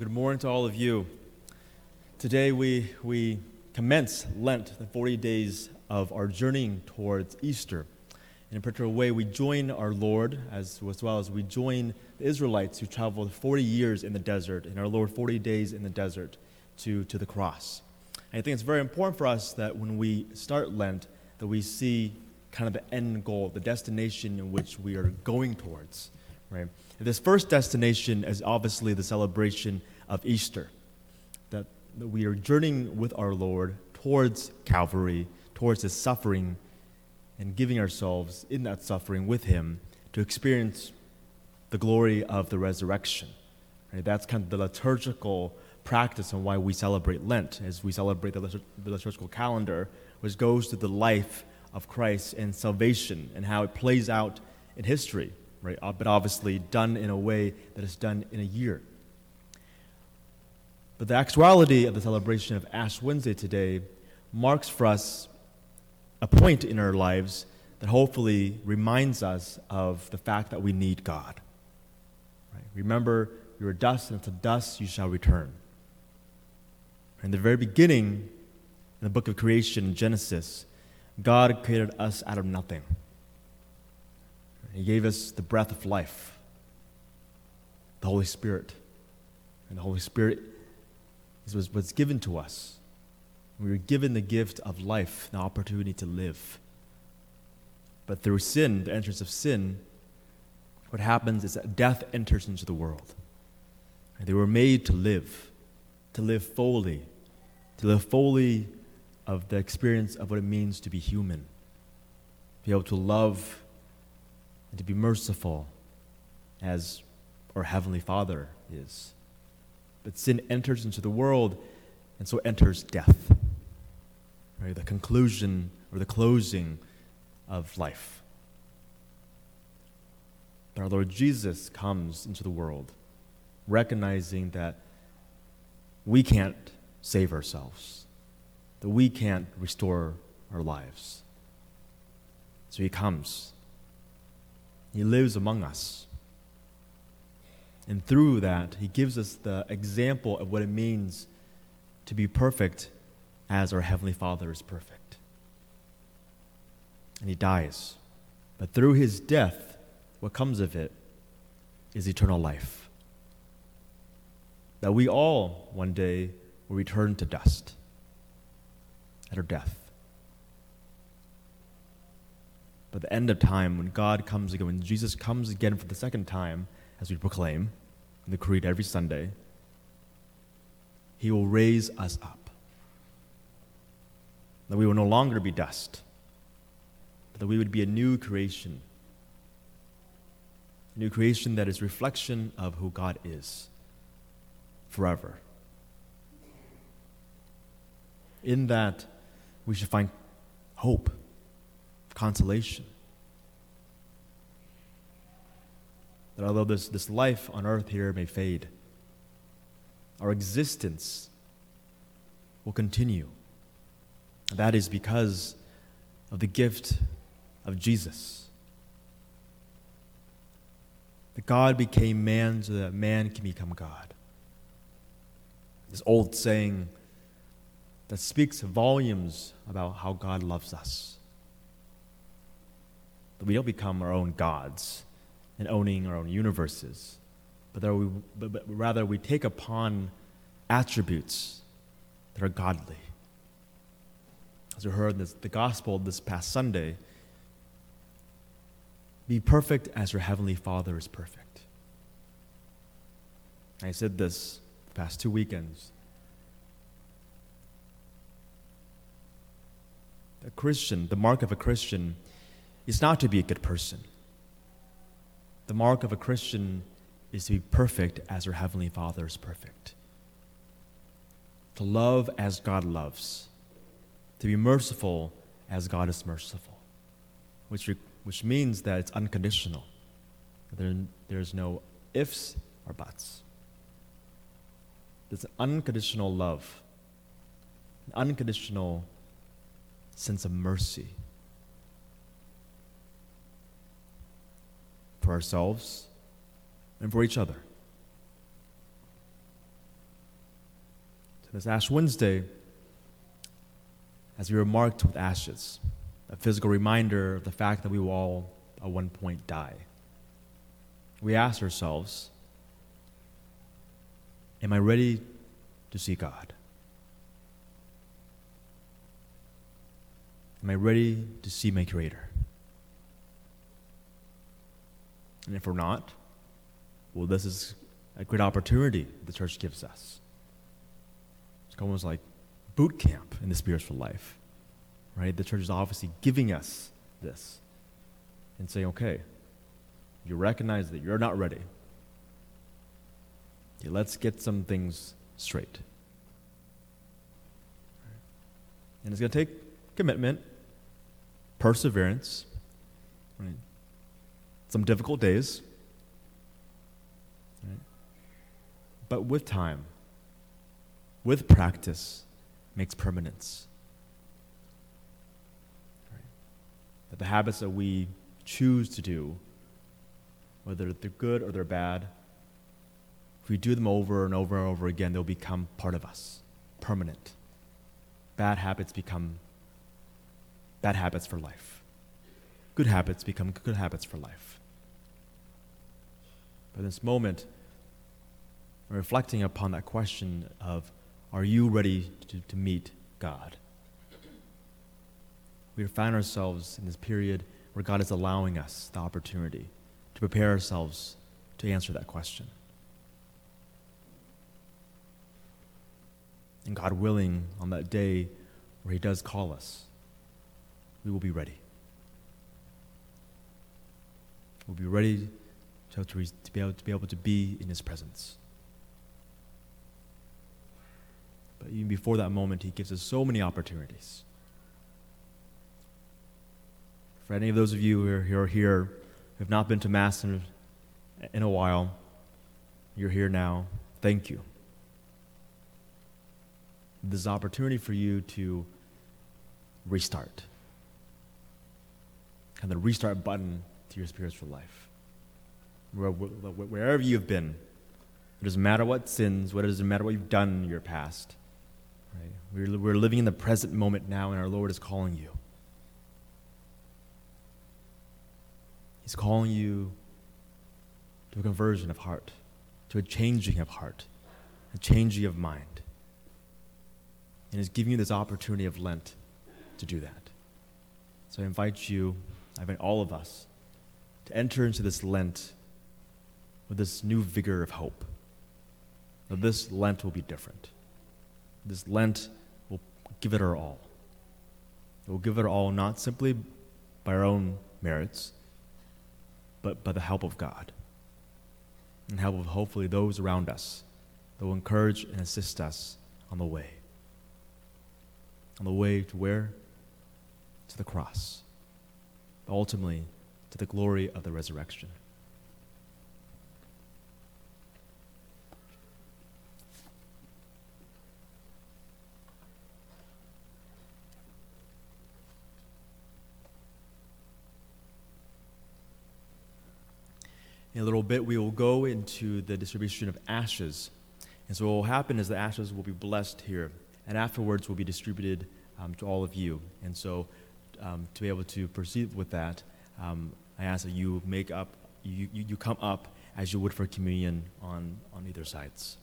Good morning to all of you. Today we, we commence Lent, the 40 days of our journeying towards Easter. In a particular way, we join our Lord as, as well as we join the Israelites who traveled 40 years in the desert, and our Lord 40 days in the desert to, to the cross. And I think it's very important for us that when we start Lent, that we see kind of the end goal, the destination in which we are going towards, right? This first destination is obviously the celebration of Easter, that, that we are journeying with our Lord towards Calvary, towards His suffering, and giving ourselves in that suffering with Him to experience the glory of the resurrection. Right? That's kind of the liturgical practice and why we celebrate Lent, as we celebrate the, the liturgical calendar, which goes to the life of Christ and salvation and how it plays out in history right? Uh, but obviously done in a way that is done in a year. But the actuality of the celebration of Ash Wednesday today marks for us a point in our lives that hopefully reminds us of the fact that we need God. Right? Remember, you are dust, and to dust you shall return. In the very beginning, in the book of creation, Genesis, God created us out of nothing. He gave us the breath of life, the Holy Spirit. And the Holy Spirit is what's given to us. We were given the gift of life, the opportunity to live. But through sin, the entrance of sin, what happens is that death enters into the world. And they were made to live, to live fully, to live fully of the experience of what it means to be human, be able to love and to be merciful as our Heavenly Father is. But sin enters into the world, and so enters death. Right? The conclusion or the closing of life. But our Lord Jesus comes into the world, recognizing that we can't save ourselves, that we can't restore our lives. So he comes he lives among us. And through that, He gives us the example of what it means to be perfect as our Heavenly Father is perfect. And He dies. But through His death, what comes of it is eternal life. That we all, one day, will return to dust at our death. But the end of time, when God comes again, when Jesus comes again for the second time, as we proclaim in the Creed every Sunday, He will raise us up. That we will no longer be dust, but that we would be a new creation. A new creation that is reflection of who God is forever. In that, we should find hope consolation. That although this, this life on earth here may fade, our existence will continue. That is because of the gift of Jesus. That God became man so that man can become God. This old saying that speaks volumes about how God loves us that we don't become our own gods and owning our own universes, but, that we, but, but rather we take upon attributes that are godly. As we heard this, the gospel this past Sunday, be perfect as your heavenly Father is perfect. I said this the past two weekends. A Christian, the mark of a Christian is not to be a good person. The mark of a Christian is to be perfect as our Heavenly Father is perfect. To love as God loves. To be merciful as God is merciful. Which, re- which means that it's unconditional. There, there's no ifs or buts. There's an unconditional love, an unconditional sense of mercy for ourselves and for each other. So this Ash Wednesday, as we were marked with ashes, a physical reminder of the fact that we will all at one point die, we ask ourselves, Am I ready to see God? Am I ready to see my Creator? And if we're not, well, this is a great opportunity the church gives us. It's almost like boot camp in the spiritual life, right? The church is obviously giving us this and saying, okay, you recognize that you're not ready. Let's get some things straight. And it's going to take commitment, perseverance, right? Some difficult days. Right? But with time, with practice, makes permanence. Right? That the habits that we choose to do, whether they're good or they're bad, if we do them over and over and over again, they'll become part of us, permanent. Bad habits become bad habits for life. Good habits become good habits for life. But in this moment, reflecting upon that question of are you ready to, to meet God? We find ourselves in this period where God is allowing us the opportunity to prepare ourselves to answer that question. And God willing, on that day where He does call us, we will be ready. We'll be ready to, to, be able, to be able to be in His presence. But even before that moment, He gives us so many opportunities. For any of those of you who are, here who have not been to Mass in, in a while, you're here now. Thank you. This opportunity for you to restart. Of the restart button to your spiritual life. Wherever you've been, it doesn't matter what sins, what it doesn't matter what you've done in your past. Right? We're, we're living in the present moment now, and our Lord is calling you. He's calling you to a conversion of heart, to a changing of heart, a changing of mind. And He's giving you this opportunity of Lent to do that. So I invite you, I invite all of us, to enter into this Lent with this new vigor of hope. Now, this Lent will be different. This Lent will give it our all. It will give it all not simply by our own merits, but by the help of God and help of hopefully those around us that will encourage and assist us on the way. On the way to where? To the cross. But Ultimately, to the glory of the resurrection. In a little bit, we will go into the distribution of ashes. And so, what will happen is the ashes will be blessed here, and afterwards will be distributed um, to all of you. And so, um, to be able to proceed with that, um, I ask that you make up, you, you, you come up as you would for communion on, on either sides.